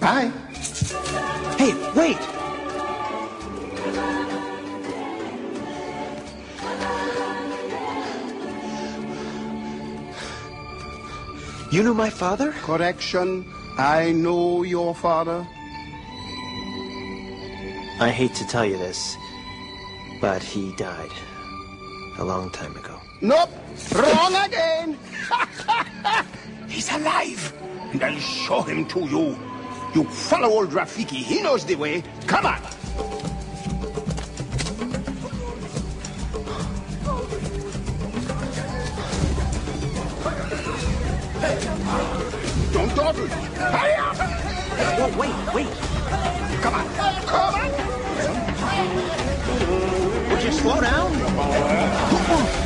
Bye. Hey, wait! You knew my father? Correction. I know your father. I hate to tell you this, but he died a long time ago. Nope. Wrong again. He's alive. And I'll show him to you. You follow old Rafiki. He knows the way. Come on. Don't dawdle. Hurry up. Whoa, wait, wait! Come on. Come on. Would you slow down?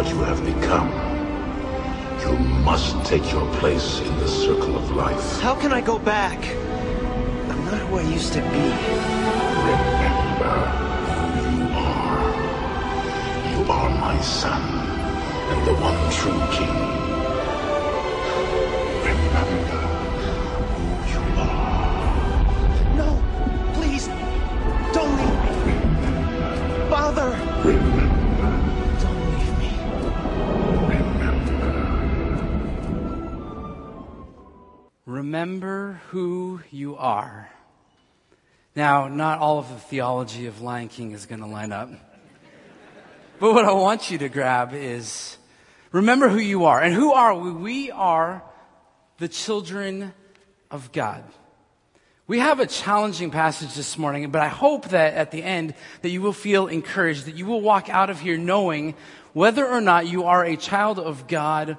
What you have become. You must take your place in the circle of life. How can I go back? I'm not who I used to be. Remember who you are. You are my son, and the one true king. Remember who you are. Now, not all of the theology of Lion King is going to line up. But what I want you to grab is remember who you are. And who are we? We are the children of God. We have a challenging passage this morning, but I hope that at the end that you will feel encouraged, that you will walk out of here knowing whether or not you are a child of God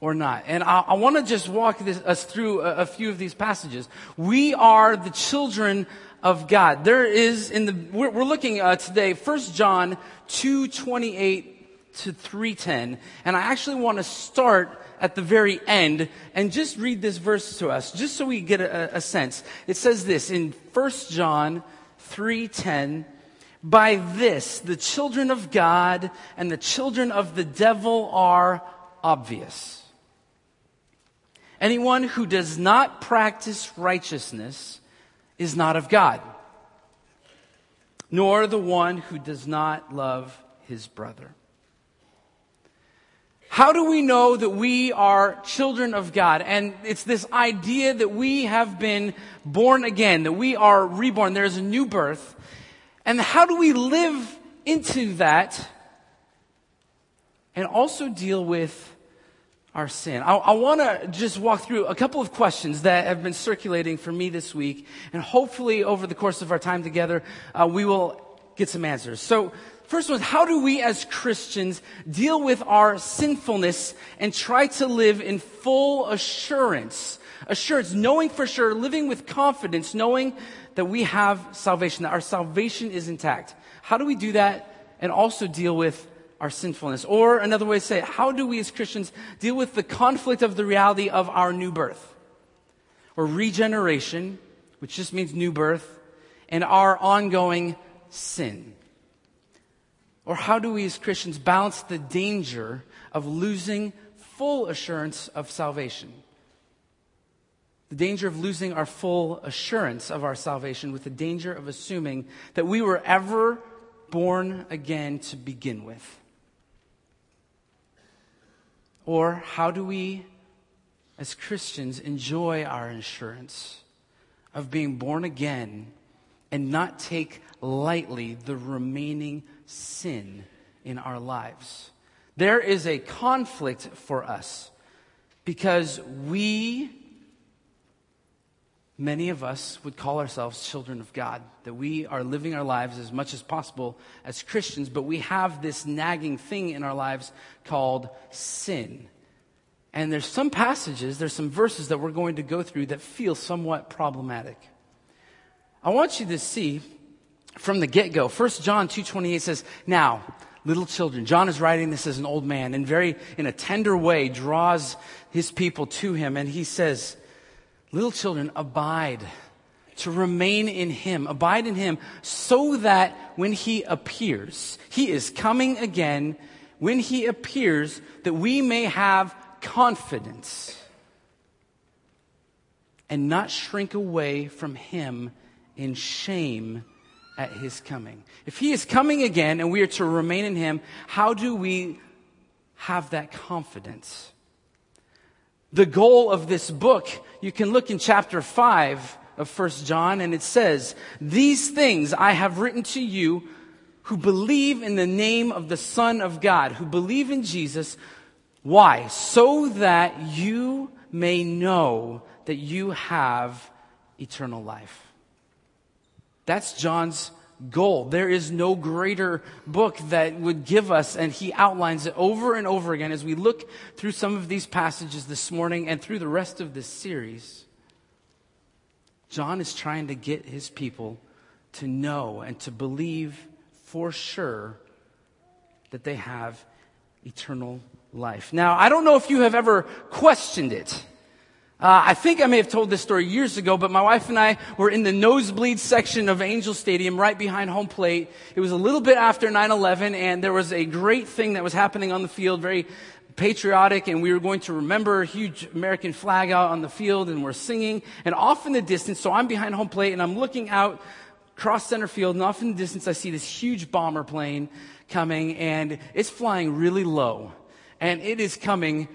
or not. And I, I want to just walk this, us through a, a few of these passages. We are the children of God. There is in the, we're, we're looking uh, today, 1 John 2, 28 to 310. And I actually want to start at the very end and just read this verse to us, just so we get a, a sense. It says this in 1 John 3:10, by this the children of God and the children of the devil are obvious. Anyone who does not practice righteousness is not of God, nor the one who does not love his brother. How do we know that we are children of God? And it's this idea that we have been born again, that we are reborn. There's a new birth. And how do we live into that and also deal with our sin? I, I want to just walk through a couple of questions that have been circulating for me this week. And hopefully, over the course of our time together, uh, we will get some answers. So, First one, is how do we as Christians deal with our sinfulness and try to live in full assurance? Assurance, knowing for sure, living with confidence, knowing that we have salvation, that our salvation is intact. How do we do that and also deal with our sinfulness? Or another way to say it, how do we as Christians deal with the conflict of the reality of our new birth? Or regeneration, which just means new birth, and our ongoing sin? Or how do we as Christians balance the danger of losing full assurance of salvation? The danger of losing our full assurance of our salvation with the danger of assuming that we were ever born again to begin with. Or how do we, as Christians, enjoy our assurance of being born again and not take lightly the remaining sin in our lives? There is a conflict for us because we many of us would call ourselves children of God, that we are living our lives as much as possible as Christians, but we have this nagging thing in our lives called sin. And there's some passages, there's some verses that we're going to go through that feel somewhat problematic. I want you to see from the get-go, 1 John 2.28 says, Now, little children, John is writing this as an old man and very, in a tender way, draws his people to him. And he says, Little children, abide, to remain in Him. Abide in Him so that when He appears, He is coming again, when He appears, that we may have confidence and not shrink away from Him in shame at His coming. If He is coming again and we are to remain in Him, how do we have that confidence? The goal of this book, you can look in chapter 5 of First John, and it says, These things I have written to you who believe in the name of the Son of God, who believe in Jesus. Why? So that you may know that you have eternal life. That's John's goal. There is no greater book that would give us, and he outlines it over and over again as we look through some of these passages this morning and through the rest of this series. John is trying to get his people to know and to believe for sure that they have eternal life. Now, I don't know if you have ever questioned it. Uh, I think I may have told this story years ago, but my wife and I were in the nosebleed section of Angel Stadium right behind home plate. It was a little bit after 9-11 and there was a great thing that was happening on the field, very patriotic, and we were going to remember a huge American flag out on the field and we're singing. And off in the distance, so I'm behind home plate and I'm looking out cross center field and off in the distance I see this huge bomber plane coming and it's flying really low and it is coming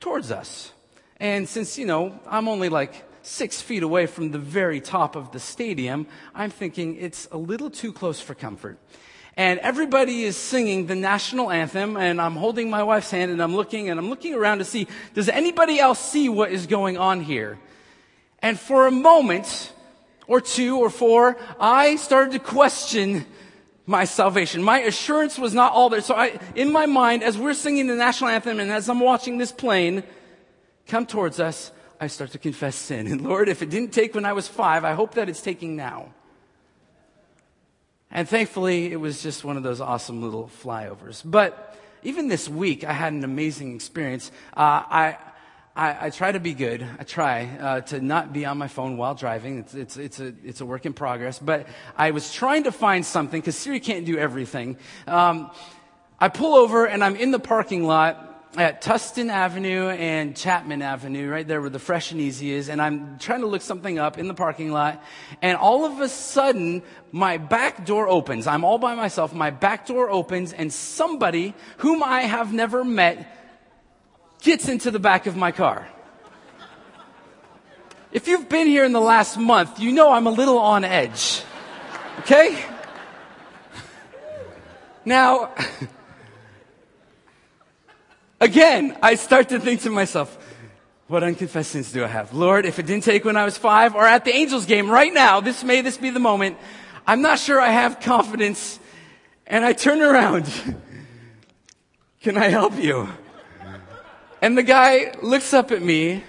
towards us. And since, you know, I'm only like six feet away from the very top of the stadium, I'm thinking it's a little too close for comfort. And everybody is singing the national anthem, and I'm holding my wife's hand and I'm looking and I'm looking around to see, does anybody else see what is going on here? And for a moment, or two or four, I started to question my salvation. My assurance was not all there. So I, in my mind, as we're singing the national anthem and as I'm watching this plane, come towards us, I start to confess sin. And Lord, if it didn't take when I was five, I hope that it's taking now. And thankfully, it was just one of those awesome little flyovers. But even this week, I had an amazing experience. Uh, I, I, I, try to be good. I try uh, to not be on my phone while driving. It's, it's, it's, a, it's a work in progress. But I was trying to find something because Siri can't do everything. Um, I pull over and I'm in the parking lot at Tustin Avenue and Chapman Avenue, right there where the Fresh and Easy is, and I'm trying to look something up in the parking lot, and all of a sudden, my back door opens. I'm all by myself. My back door opens, and somebody whom I have never met gets into the back of my car. If you've been here in the last month, you know I'm a little on edge. Okay? Now, Again, I start to think to myself, what unconfessed sins do I have? Lord, if it didn't take when I was five or at the Angels game right now, this may this be the moment. I'm not sure I have confidence. And I turn around. Can I help you? And the guy looks up at me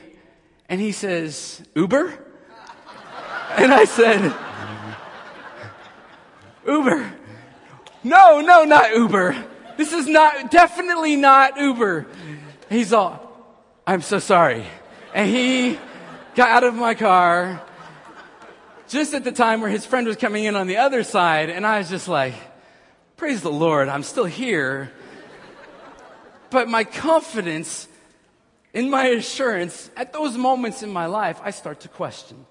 and he says, Uber? And I said, Uber. No, no, not Uber. This is not, definitely not Uber. He's all, I'm so sorry. And he got out of my car just at the time where his friend was coming in on the other side. And I was just like, praise the Lord, I'm still here. But my confidence in my assurance at those moments in my life, I start to question.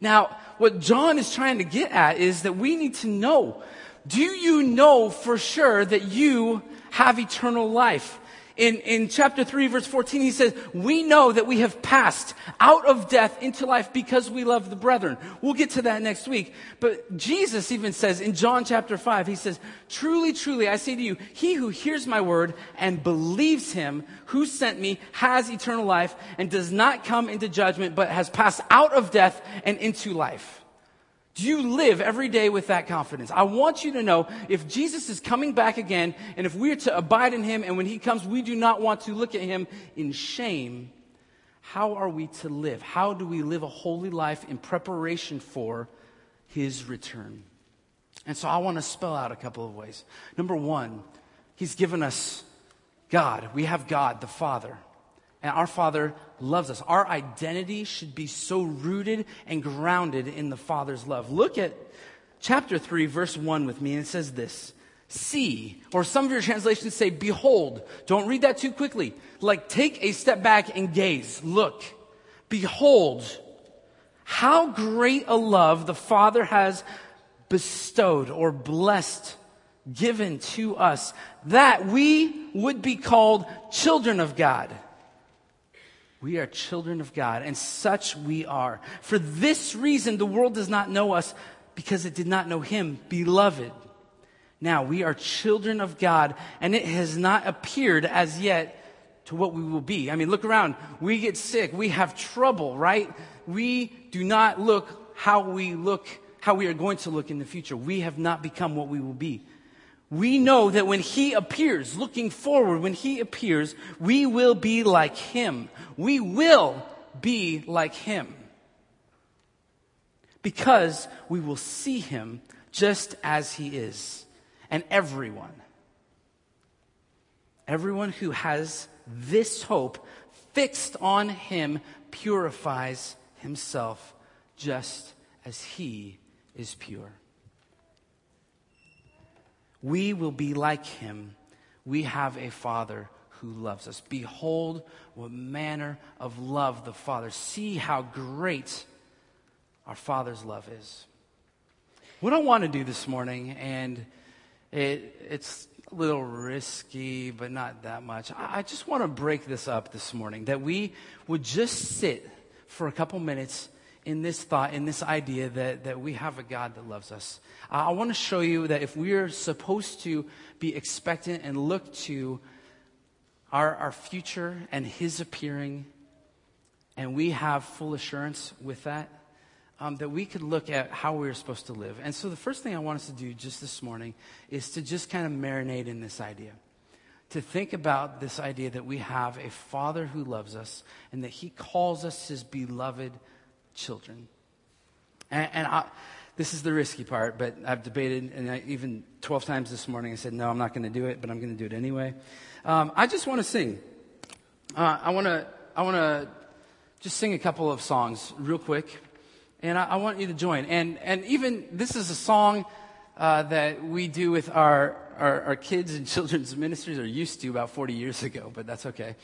Now, what John is trying to get at is that we need to know do you know for sure that you have eternal life? in, in chapter 3, verse 14, he says, We know that we have passed out of death into life because we love the brethren. We'll get to that next week. But Jesus even says in John chapter 5, he says, Truly, truly, I say to you, he who hears my word and believes him who sent me has eternal life and does not come into judgment, but has passed out of death and into life. Do you live every day with that confidence? I want you to know if Jesus is coming back again and if we're to abide in him and when he comes, we do not want to look at him in shame, how are we to live? How do we live a holy life in preparation for his return? And so I want to spell out a couple of ways. Number one, he's given us God. We have God, the Father. And our Father loves us. Our identity should be so rooted and grounded in the Father's love. Look at chapter 3, verse 1 with me, and it says this See, or some of your translations say, Behold. Don't read that too quickly. Like, take a step back and gaze. Look. Behold, how great a love the Father has bestowed or blessed, given to us, that we would be called children of God. We are children of God, and such we are. For this reason, the world does not know us because it did not know Him, beloved. Now, we are children of God, and it has not appeared as yet to what we will be. I mean, look around. We get sick. We have trouble, right? We do not look how we look, how we are going to look in the future. We have not become what we will be we know that when he appears, looking forward, when he appears, we will be like him. We will be like him. Because we will see him just as he is. And everyone, everyone who has this hope fixed on him purifies himself just as he is pure we will be like him. We have a Father who loves us. Behold, what manner of love the Father. See how great our Father's love is. What I want to do this morning, and it, it's a little risky, but not that much. I, I just want to break this up this morning that we would just sit for a couple minutes in this thought, in this idea that, that we have a God that loves us. Uh, I want to show you that if we're supposed to be expectant and look to our, our future and His appearing, and we have full assurance with that, um, that we could look at how we're supposed to live. And so the first thing I want us to do just this morning is to just kind of marinate in this idea. To think about this idea that we have a Father who loves us and that He calls us His beloved children. And, and I, this is the risky part, but I've debated, and I, even 12 times this morning I said, no, I'm not going to do it, but I'm going to do it anyway. Um, I just want to sing. Uh, I want to I want to just sing a couple of songs real quick, and I, I, want you to join. And and even this is a song uh, that we do with our, our, our kids and children's ministries, or used to about 40 years ago, but that's okay.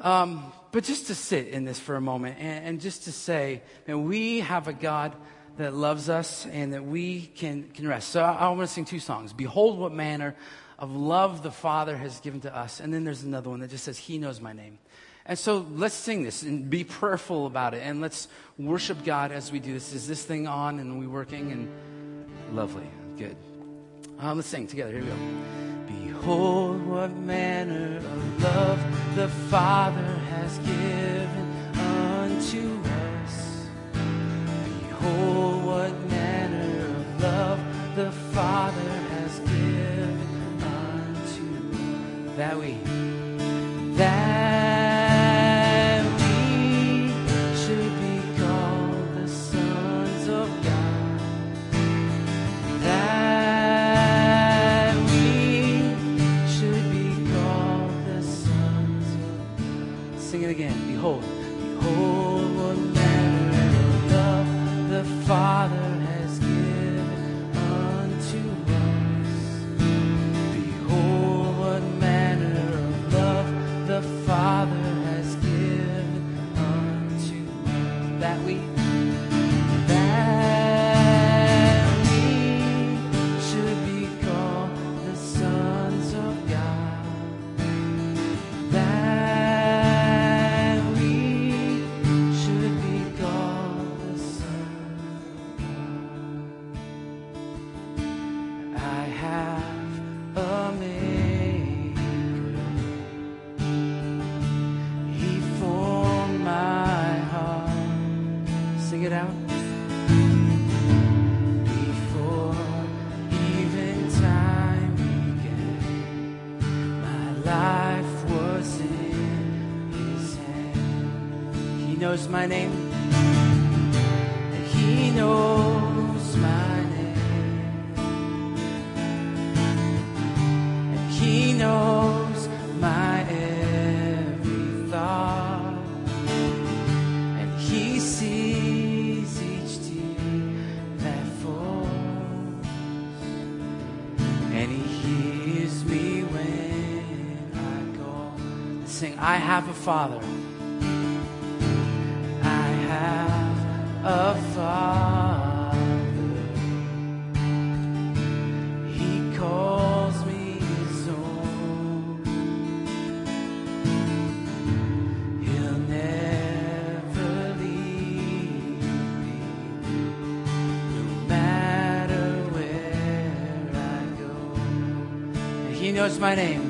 Um, but just to sit in this for a moment and, and just to say that we have a God that loves us and that we can, can rest. So I, I want to sing two songs. Behold, what manner of love the Father has given to us. And then there's another one that just says, He knows my name. And so let's sing this and be prayerful about it. And let's worship God as we do this. Is this thing on and we working? And lovely. Good. Um, let's sing together. Here we go. Behold, what manner of love the Father has given unto us. Behold, what manner of love the Father has given unto us. that we behold what love the Father father. I have a father. He calls me his own. He'll never leave me, no matter where I go. He knows my name,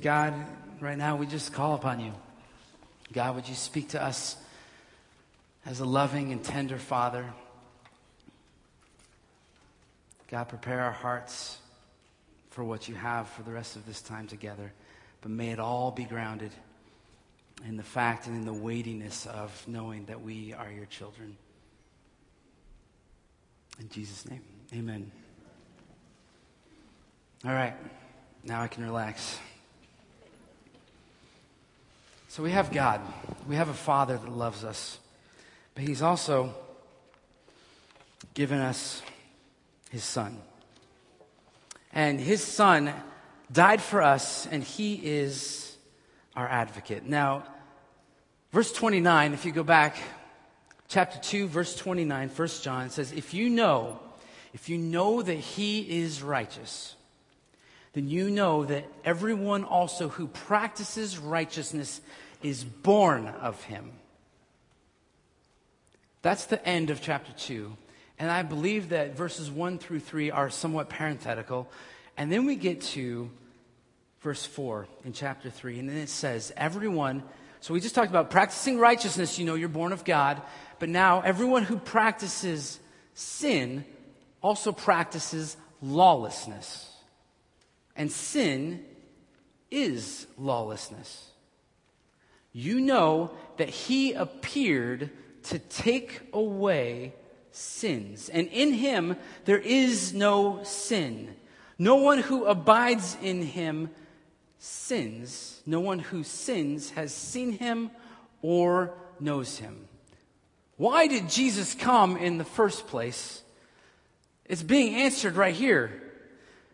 God, right now we just call upon you. God, would you speak to us as a loving and tender Father? God, prepare our hearts for what you have for the rest of this time together. But may it all be grounded in the fact and in the weightiness of knowing that we are your children. In Jesus' name, amen. All right, now I can relax. So we have God. We have a Father that loves us. But He's also given us His Son. And His Son died for us, and He is our advocate. Now, verse 29, if you go back, chapter 2, verse 29, 1 John says, If you know, if you know that He is righteous, then you know that everyone also who practices righteousness is born of him. That's the end of chapter 2. And I believe that verses 1 through 3 are somewhat parenthetical. And then we get to verse 4 in chapter 3. And then it says, Everyone, so we just talked about practicing righteousness, you know, you're born of God. But now, everyone who practices sin also practices lawlessness. And sin is lawlessness. You know that he appeared to take away sins. And in him there is no sin. No one who abides in him sins. No one who sins has seen him or knows him. Why did Jesus come in the first place? It's being answered right here.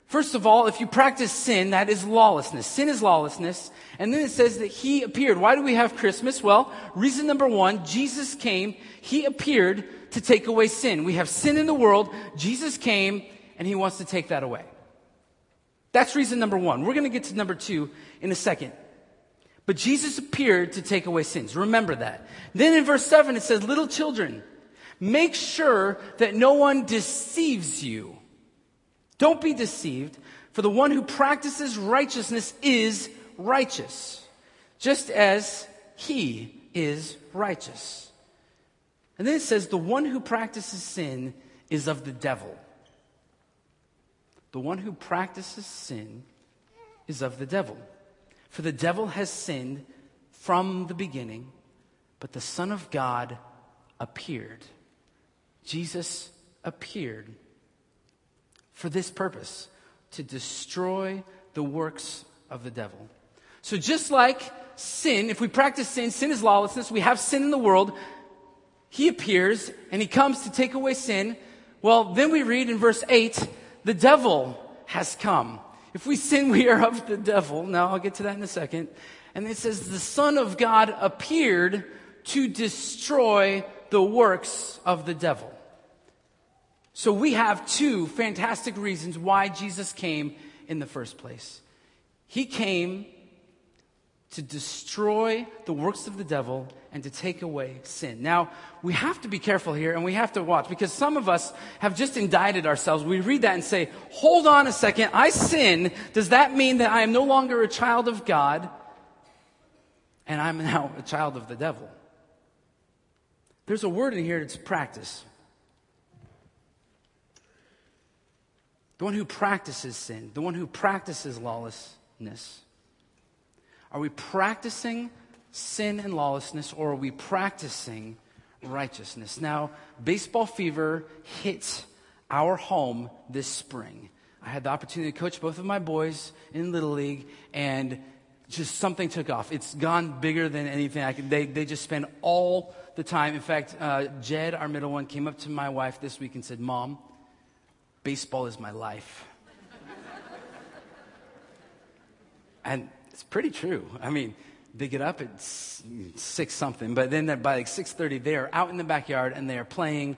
First of all, if you practice sin, that is lawlessness. Sin is lawlessness. And then it says that he appeared. Why do we have Christmas? Well, reason number one, Jesus came, he appeared to take away sin. We have sin in the world. Jesus came and he wants to take that away. That's reason number one. We're going to get to number two in a second. But Jesus appeared to take away sins. Remember that. Then in verse 7, it says, Little children, make sure that no one deceives you. Don't be deceived, for the one who practices righteousness is righteous, just as he is righteous. And then it says, The one who practices sin is of the devil. The one who practices sin is of the devil. For the devil has sinned from the beginning, but the Son of God appeared. Jesus appeared for this purpose to destroy the works of the devil. So, just like sin, if we practice sin, sin is lawlessness, we have sin in the world. He appears and he comes to take away sin. Well, then we read in verse 8 the devil has come. If we sin, we are of the devil. Now, I'll get to that in a second. And it says, the Son of God appeared to destroy the works of the devil. So we have two fantastic reasons why Jesus came in the first place. He came to destroy the works of the devil and to take away sin. Now, we have to be careful here and we have to watch because some of us have just indicted ourselves. We read that and say, hold on a second, I sin. Does that mean that I am no longer a child of God and I'm now a child of the devil? There's a word in here that's practice. The one who practices sin, the one who practices lawlessness. Are we practicing sin and lawlessness or are we practicing righteousness? Now, baseball fever hit our home this spring. I had the opportunity to coach both of my boys in Little League and just something took off. It's gone bigger than anything I could. They, they just spend all the time. In fact, uh, Jed, our middle one, came up to my wife this week and said, Mom, baseball is my life. and it's pretty true. I mean, they get up at six something, but then by like six thirty, they are out in the backyard and they are playing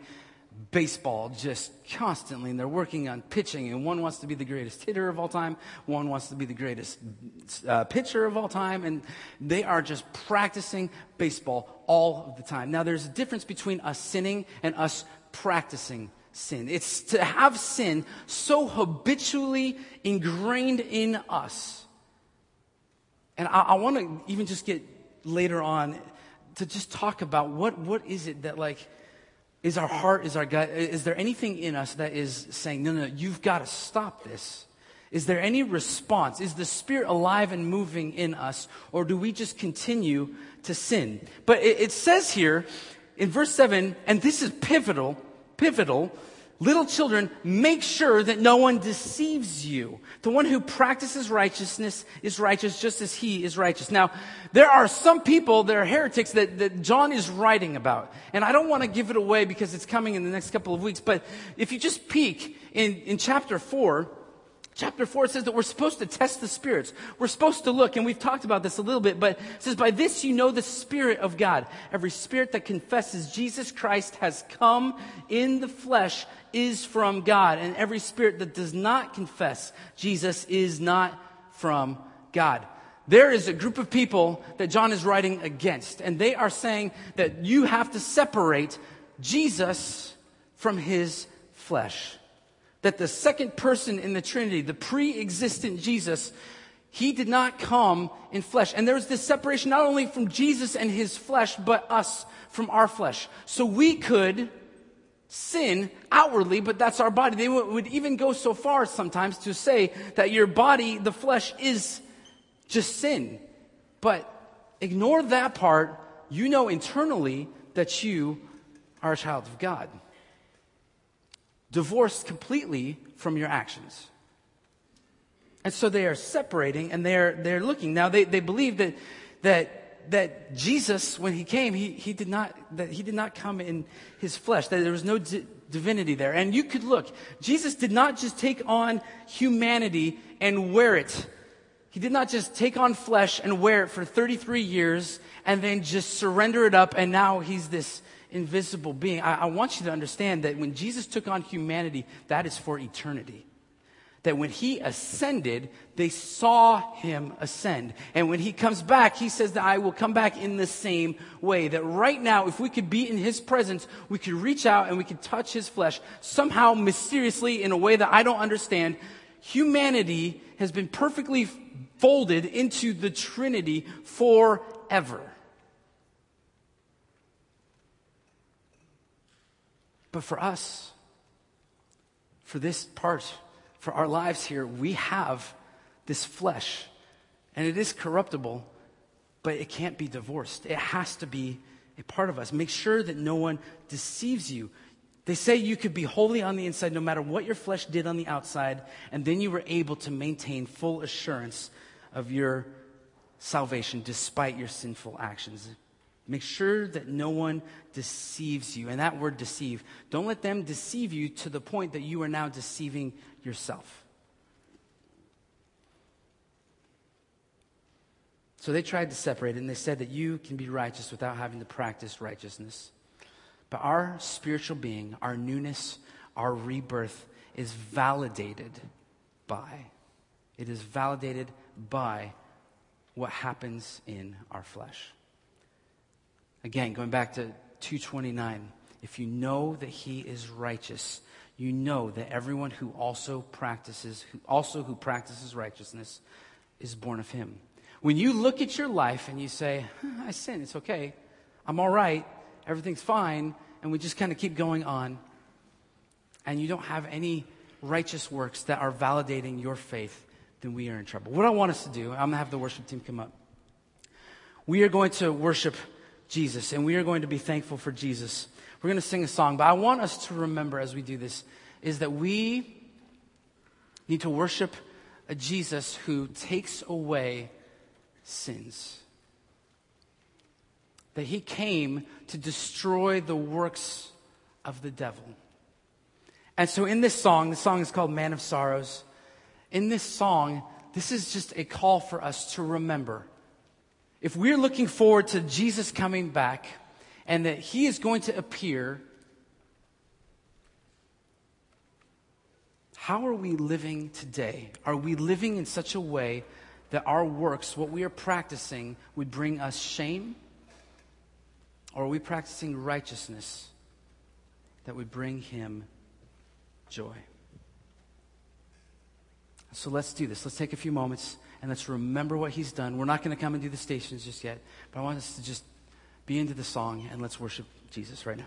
baseball just constantly, and they're working on pitching. And one wants to be the greatest hitter of all time, one wants to be the greatest uh, pitcher of all time, and they are just practicing baseball all of the time. Now, there's a difference between us sinning and us practicing sin. It's to have sin so habitually ingrained in us and I, I want to even just get later on to just talk about what, what is it that like is our heart, is our gut, is there anything in us that is saying, no, no, you've got to stop this? Is there any response? Is the Spirit alive and moving in us, or do we just continue to sin? But it, it says here in verse 7, and this is pivotal, pivotal, Little children, make sure that no one deceives you. The one who practices righteousness is righteous just as he is righteous. Now, there are some people that are heretics that, that John is writing about. And I don't want to give it away because it's coming in the next couple of weeks. But if you just peek in, in chapter 4, Chapter 4 says that we're supposed to test the spirits. We're supposed to look, and we've talked about this a little bit, but it says, By this you know the Spirit of God. Every spirit that confesses Jesus Christ has come in the flesh is from God, and every spirit that does not confess Jesus is not from God. There is a group of people that John is writing against, and they are saying that you have to separate Jesus from his flesh that the second person in the Trinity, the pre existent Jesus, he did not come in flesh. And there's this separation not only from Jesus and his flesh, but us from our flesh. So we could sin outwardly, but that's our body. They would even go so far sometimes to say that your body, the flesh, is just sin. But ignore that part. You know internally that you are a child of God divorced completely from your actions. And so they are separating and they're, they're looking. Now they, they believe that, that, that Jesus, when he came, he, he, did not, that he did not come in his flesh, that there was no di- divinity there. And you could look, Jesus did not just take on humanity and wear it. He did not just take on flesh and wear it for 33 years and then just surrender it up and now he's this invisible being. I, I want you to understand that when Jesus took on humanity, that is for eternity that when he ascended, they saw him ascend. And when he comes back, he says that I will come back in the same way. That right now, if we could be in his presence, we could reach out and we could touch his flesh somehow mysteriously in a way that I don't understand. Humanity has been perfectly folded into the Trinity forever. But for us, for this part, for our lives here, we have this flesh, and it is corruptible, but it can't be divorced. It has to be a part of us. Make sure that no one deceives you. They say you could be holy on the inside no matter what your flesh did on the outside, and then you were able to maintain full assurance of your salvation despite your sinful actions. Make sure that no one deceives you. And that word deceive, don't let them deceive you to the point that you are now deceiving yourself. So they tried to separate and they said that you can be righteous without having to practice righteousness. But our spiritual being, our newness, our rebirth is validated by, it is validated by what happens in our flesh. Again, going back to 229, if you know that he is righteous, you know that everyone who also practices, who also who practices righteousness is born of him. When you look at your life and you say, I sin, it's okay, I'm all right, everything's fine, and we just kind of keep going on, and you don't have any righteous works that are validating your faith, then we are in trouble. What I want us to do, I'm going to have the worship team come up. We are going to worship Jesus, and we are going to be thankful for Jesus. We're going to sing a song, but I want us to remember as we do this is that we need to worship a Jesus who takes away sins. That he came to destroy the works of the devil. And so in this song, the song is called Man of Sorrows. In this song, this is just a call for us to remember. If we're looking forward to Jesus coming back, and that he is going to appear, how are we living today? Are we living in such a way that our works, what we are practicing, would bring us shame? Or are we practicing righteousness that would bring him joy? So let's do this. Let's take a few moments and let's remember what he's done. We're not going to come and do the stations just yet, but I want us to just be into the song and let's worship Jesus right now.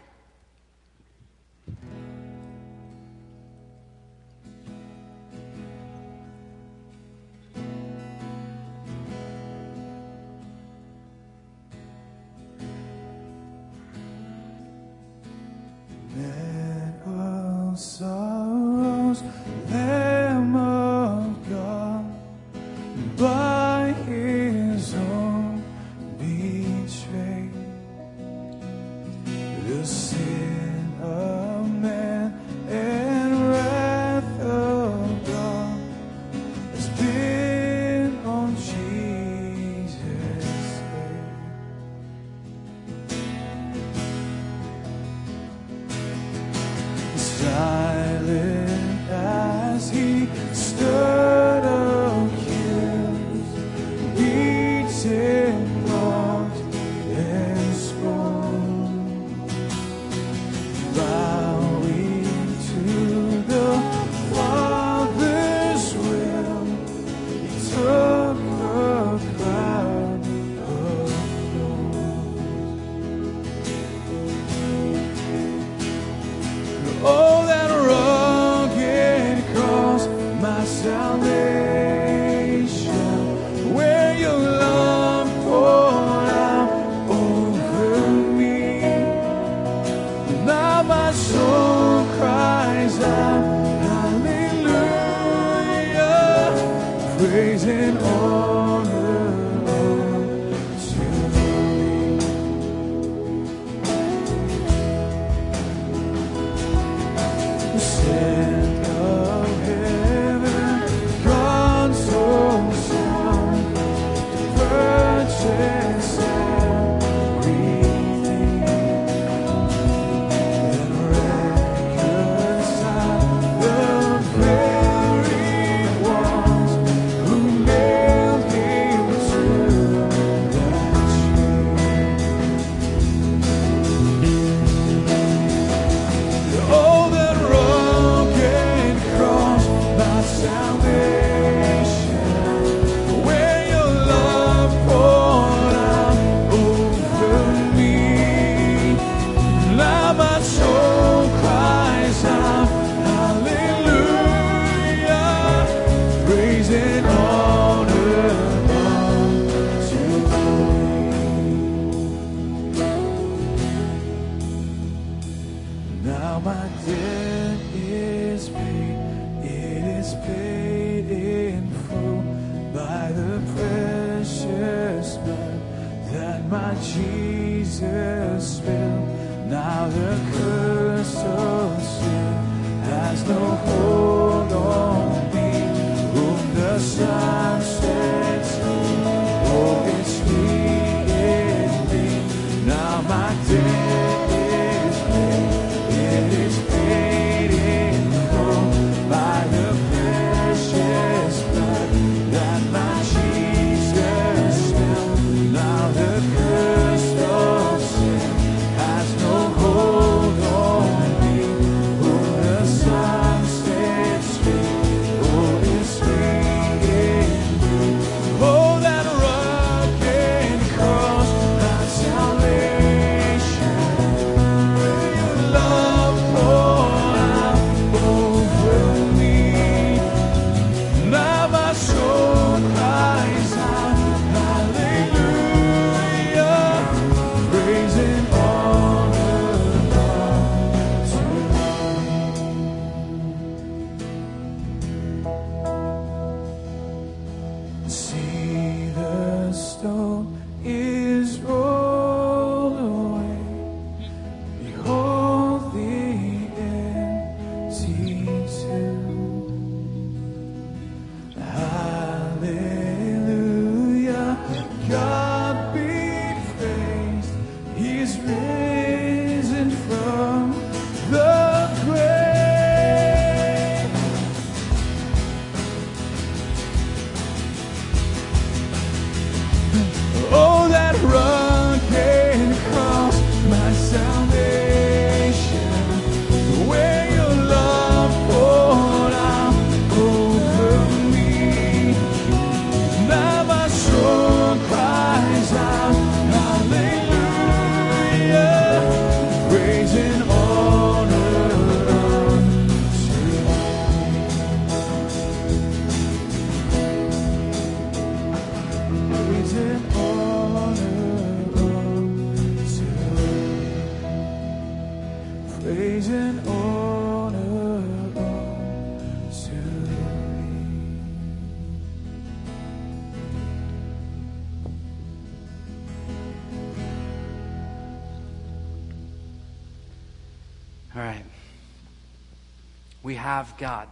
Have God,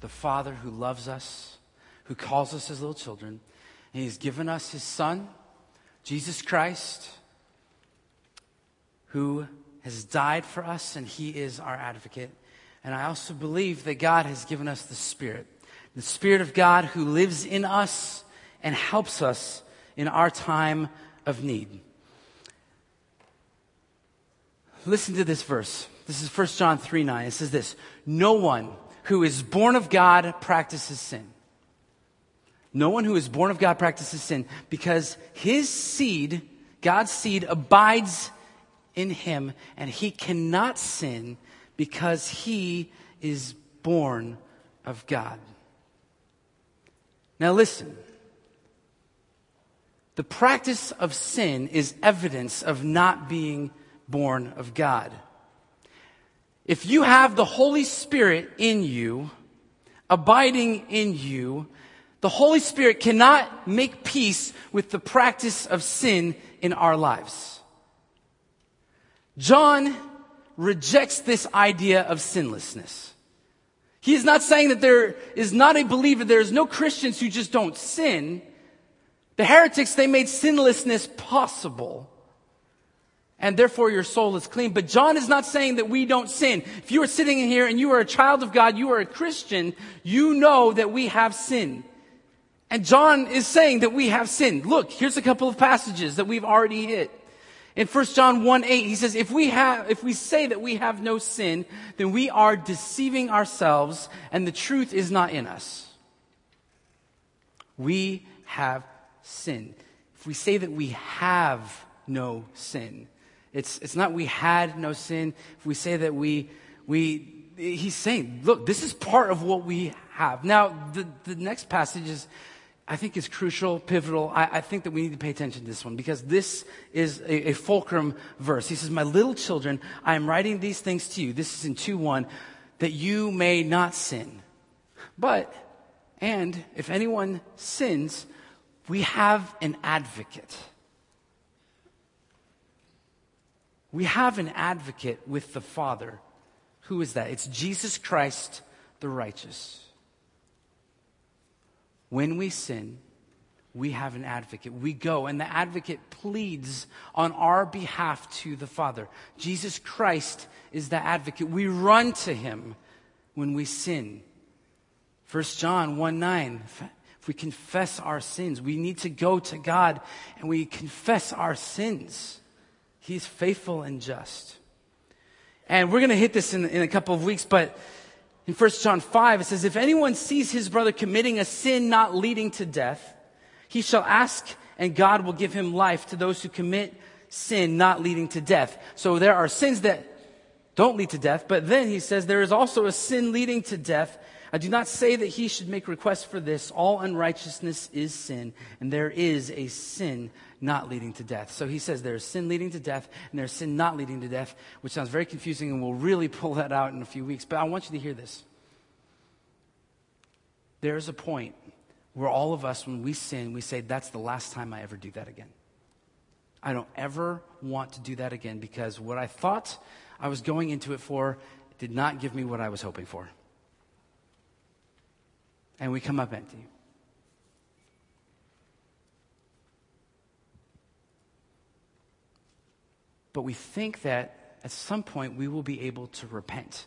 the Father who loves us, who calls us his little children, and he's given us his Son, Jesus Christ, who has died for us, and he is our advocate. And I also believe that God has given us the Spirit, the Spirit of God who lives in us and helps us in our time of need. Listen to this verse. This is 1 John 3 9. It says this No one who is born of God practices sin. No one who is born of God practices sin because his seed, God's seed, abides in him and he cannot sin because he is born of God. Now listen. The practice of sin is evidence of not being born of God. If you have the Holy Spirit in you, abiding in you, the Holy Spirit cannot make peace with the practice of sin in our lives. John rejects this idea of sinlessness. He is not saying that there is not a believer, there is no Christians who just don't sin. The heretics, they made sinlessness possible. And therefore your soul is clean. But John is not saying that we don't sin. If you are sitting in here and you are a child of God, you are a Christian, you know that we have sin. And John is saying that we have sinned. Look, here's a couple of passages that we've already hit. In 1 John 1 8, he says, if we have, if we say that we have no sin, then we are deceiving ourselves and the truth is not in us. We have sin. If we say that we have no sin, it's, it's not we had no sin. If we say that we, we, he's saying, look, this is part of what we have. Now, the, the next passage is, I think is crucial, pivotal. I, I, think that we need to pay attention to this one because this is a, a, fulcrum verse. He says, My little children, I am writing these things to you. This is in 2 1, that you may not sin. But, and if anyone sins, we have an advocate. We have an advocate with the Father. Who is that? It's Jesus Christ, the righteous. When we sin, we have an advocate. We go, and the advocate pleads on our behalf to the Father. Jesus Christ is the advocate. We run to him when we sin. 1 John 1 9. If we confess our sins, we need to go to God and we confess our sins. He's faithful and just. And we're going to hit this in, in a couple of weeks, but in 1 John 5, it says, If anyone sees his brother committing a sin not leading to death, he shall ask, and God will give him life to those who commit sin not leading to death. So there are sins that don't lead to death, but then he says there is also a sin leading to death. I do not say that he should make request for this. All unrighteousness is sin, and there is a sin not leading to death. So he says there's sin leading to death, and there's sin not leading to death, which sounds very confusing, and we'll really pull that out in a few weeks. But I want you to hear this. There's a point where all of us, when we sin, we say, That's the last time I ever do that again. I don't ever want to do that again because what I thought I was going into it for did not give me what I was hoping for and we come up empty. But we think that at some point we will be able to repent.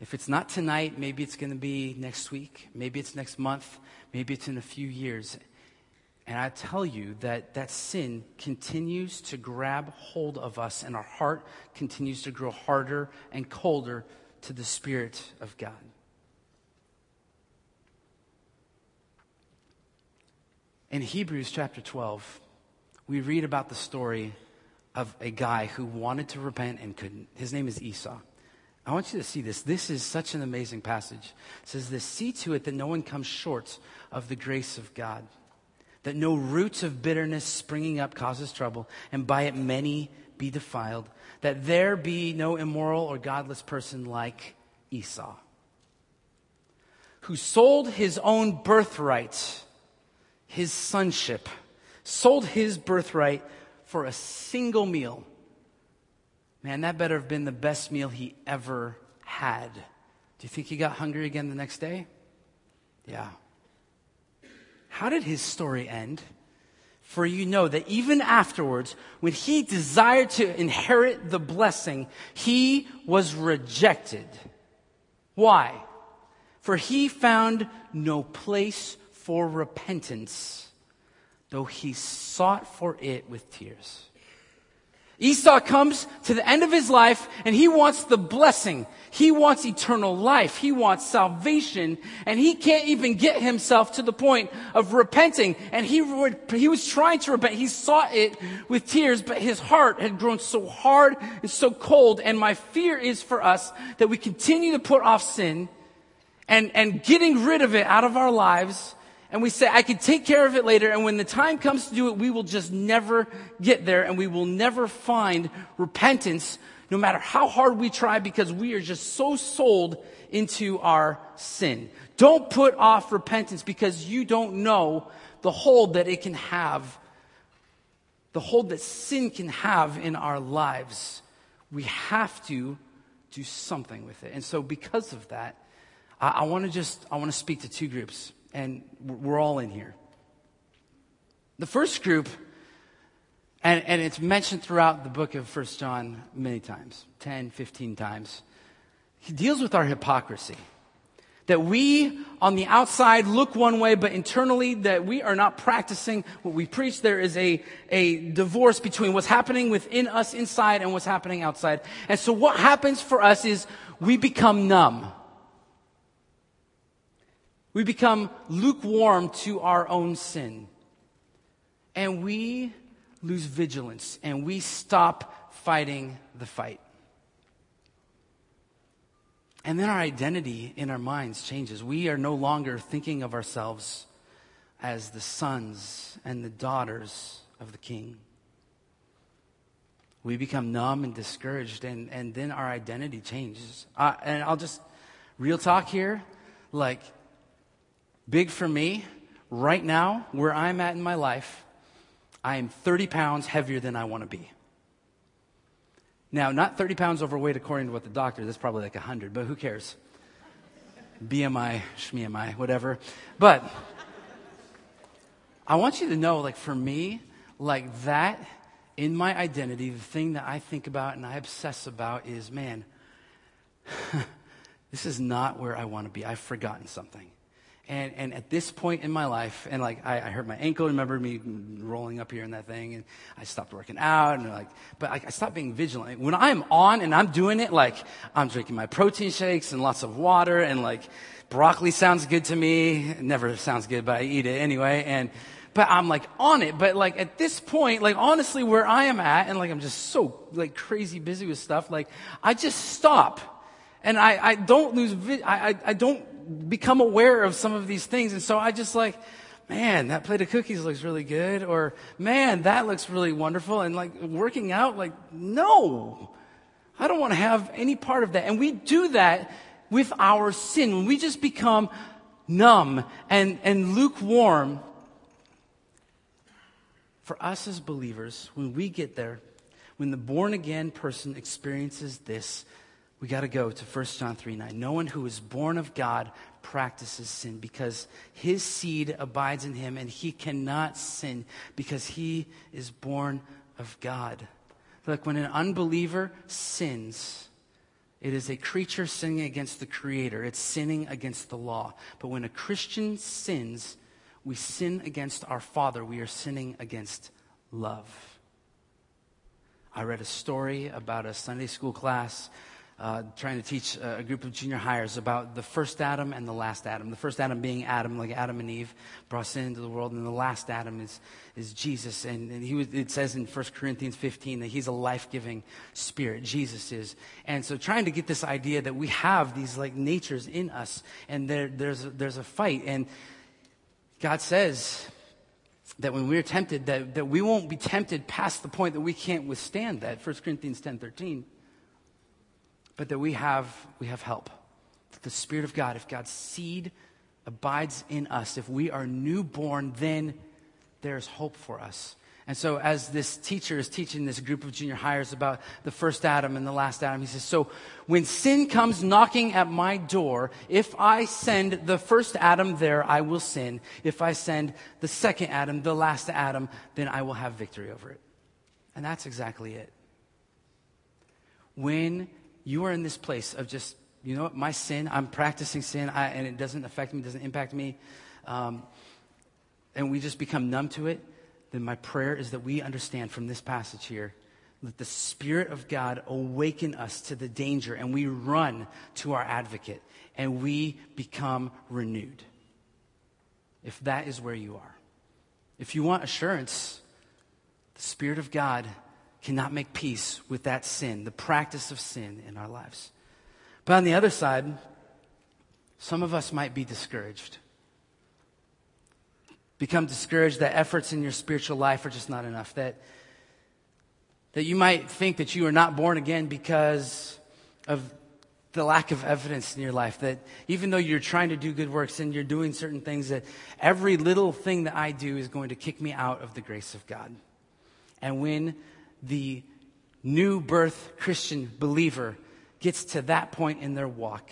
If it's not tonight, maybe it's going to be next week, maybe it's next month, maybe it's in a few years. And I tell you that that sin continues to grab hold of us, and our heart continues to grow harder and colder to the Spirit of God. In Hebrews chapter 12, we read about the story of a guy who wanted to repent and couldn't. His name is Esau. I want you to see this. This is such an amazing passage. It says this See to it that no one comes short of the grace of God, that no roots of bitterness springing up causes trouble, and by it many be defiled, that there be no immoral or godless person like Esau, who sold his own birthright his sonship, sold his birthright for a single meal. Man, that better have been the best meal he ever had. Do you think he got hungry again the next day? Yeah. How did his story end? For you know that even afterwards, when he desired to inherit the blessing, he was rejected. Why? For he found no place for repentance, though he sought for it with tears. Esau comes to the end of his life and he wants the blessing. He wants eternal life. He wants salvation and he can't even get himself to the point of repenting. And he, would, he was trying to repent. He sought it with tears, but his heart had grown so hard and so cold. And my fear is for us that we continue to put off sin and, and getting rid of it out of our lives and we say, I can take care of it later. And when the time comes to do it, we will just never get there and we will never find repentance no matter how hard we try because we are just so sold into our sin. Don't put off repentance because you don't know the hold that it can have, the hold that sin can have in our lives. We have to do something with it. And so because of that, I, I want to just, I want to speak to two groups and we're all in here. The first group, and, and it's mentioned throughout the book of First John many times 10, 15 times. He deals with our hypocrisy. That we on the outside look one way, but internally that we are not practicing what we preach. There is a, a divorce between what's happening within us inside and what's happening outside. And so what happens for us is we become numb. We become lukewarm to our own sin. And we lose vigilance and we stop fighting the fight. And then our identity in our minds changes. We are no longer thinking of ourselves as the sons and the daughters of the king. We become numb and discouraged, and, and then our identity changes. Uh, and I'll just, real talk here, like, Big for me, right now, where I'm at in my life, I am 30 pounds heavier than I want to be. Now, not 30 pounds overweight according to what the doctor, that's probably like 100, but who cares? BMI, SHMI, whatever. But I want you to know, like, for me, like that in my identity, the thing that I think about and I obsess about is man, this is not where I want to be. I've forgotten something. And, and at this point in my life, and like I, I hurt my ankle, remember me rolling up here in that thing, and I stopped working out, and like, but I, I stopped being vigilant. When I'm on and I'm doing it, like I'm drinking my protein shakes and lots of water, and like broccoli sounds good to me. It never sounds good, but I eat it anyway. And but I'm like on it. But like at this point, like honestly, where I am at, and like I'm just so like crazy busy with stuff, like I just stop. And I, I don't lose, vi- I, I, I don't become aware of some of these things. And so I just like, man, that plate of cookies looks really good. Or man, that looks really wonderful. And like working out, like, no, I don't want to have any part of that. And we do that with our sin. When we just become numb and, and lukewarm, for us as believers, when we get there, when the born again person experiences this, we got to go to 1 John 3 9. No one who is born of God practices sin because his seed abides in him and he cannot sin because he is born of God. Look, when an unbeliever sins, it is a creature sinning against the Creator. It's sinning against the law. But when a Christian sins, we sin against our Father. We are sinning against love. I read a story about a Sunday school class uh, trying to teach a group of junior hires about the first Adam and the last Adam. The first Adam being Adam, like Adam and Eve brought sin into the world, and the last Adam is, is Jesus. And, and he was, it says in 1 Corinthians 15 that he's a life giving spirit. Jesus is. And so trying to get this idea that we have these like natures in us, and there, there's, a, there's a fight. And God says, that when we're tempted, that, that we won't be tempted past the point that we can't withstand that. 1 Corinthians 10 13 but that we have, we have help. That the Spirit of God, if God's seed abides in us, if we are newborn, then there's hope for us. And so, as this teacher is teaching this group of junior hires about the first Adam and the last Adam, he says, So, when sin comes knocking at my door, if I send the first Adam there, I will sin. If I send the second Adam, the last Adam, then I will have victory over it. And that's exactly it. When you are in this place of just, you know what, my sin, I'm practicing sin, I, and it doesn't affect me, doesn't impact me, um, and we just become numb to it, then my prayer is that we understand from this passage here that the Spirit of God awaken us to the danger and we run to our advocate and we become renewed. If that is where you are. If you want assurance, the Spirit of God cannot make peace with that sin, the practice of sin in our lives. But on the other side, some of us might be discouraged. Become discouraged that efforts in your spiritual life are just not enough. That, that you might think that you are not born again because of the lack of evidence in your life. That even though you're trying to do good works and you're doing certain things, that every little thing that I do is going to kick me out of the grace of God. And when the new birth Christian believer gets to that point in their walk,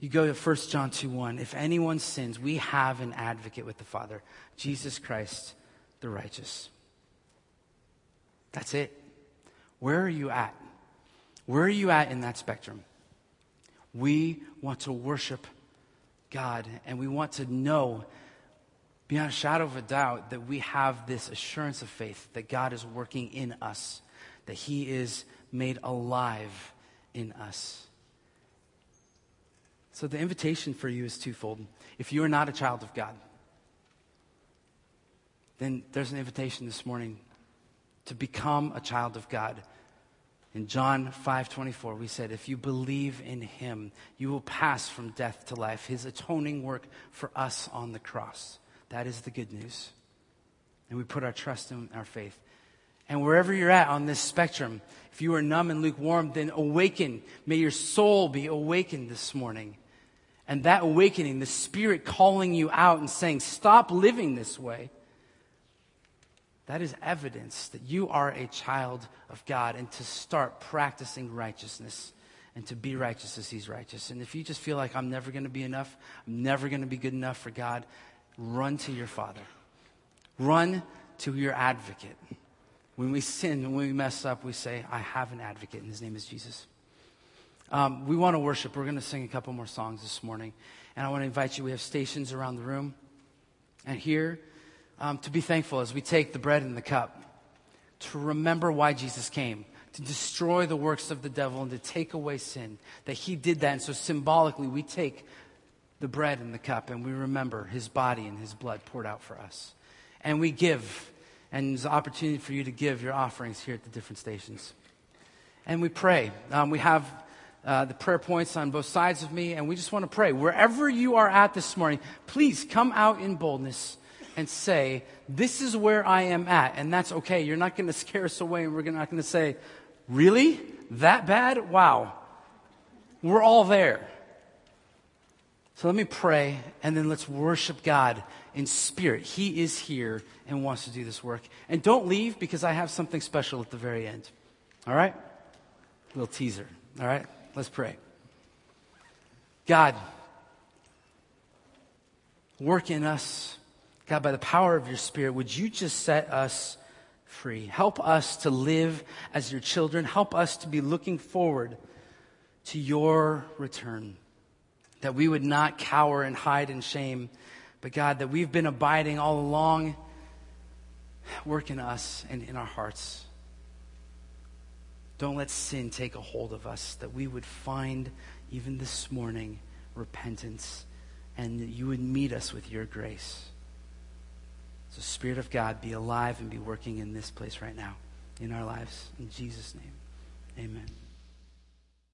you go to 1 John 2 1. If anyone sins, we have an advocate with the Father, Jesus Christ, the righteous. That's it. Where are you at? Where are you at in that spectrum? We want to worship God and we want to know beyond a shadow of a doubt that we have this assurance of faith that God is working in us, that He is made alive in us. So the invitation for you is twofold. If you are not a child of God, then there's an invitation this morning to become a child of God. In John 5:24 we said if you believe in him you will pass from death to life his atoning work for us on the cross that is the good news. And we put our trust in our faith. And wherever you're at on this spectrum, if you are numb and lukewarm, then awaken. May your soul be awakened this morning. And that awakening, the Spirit calling you out and saying, Stop living this way. that is evidence that you are a child of God and to start practicing righteousness and to be righteous as He's righteous. And if you just feel like I'm never going to be enough, I'm never going to be good enough for God, run to your Father. Run to your advocate. When we sin, when we mess up, we say, I have an advocate, and His name is Jesus. Um, we want to worship. We're going to sing a couple more songs this morning. And I want to invite you. We have stations around the room and here um, to be thankful as we take the bread and the cup, to remember why Jesus came, to destroy the works of the devil and to take away sin, that he did that. And so symbolically, we take the bread and the cup and we remember his body and his blood poured out for us. And we give, and there's an opportunity for you to give your offerings here at the different stations. And we pray. Um, we have uh, the prayer points on both sides of me, and we just want to pray. Wherever you are at this morning, please come out in boldness and say, This is where I am at. And that's okay. You're not going to scare us away, and we're not going to say, Really? That bad? Wow. We're all there. So let me pray, and then let's worship God in spirit. He is here and wants to do this work. And don't leave because I have something special at the very end. All right? A little teaser. All right? Let's pray. God, work in us. God, by the power of your Spirit, would you just set us free? Help us to live as your children. Help us to be looking forward to your return. That we would not cower and hide in shame, but God, that we've been abiding all along. Work in us and in our hearts. Don't let sin take a hold of us, that we would find, even this morning, repentance, and that you would meet us with your grace. So, Spirit of God, be alive and be working in this place right now, in our lives. In Jesus' name, amen.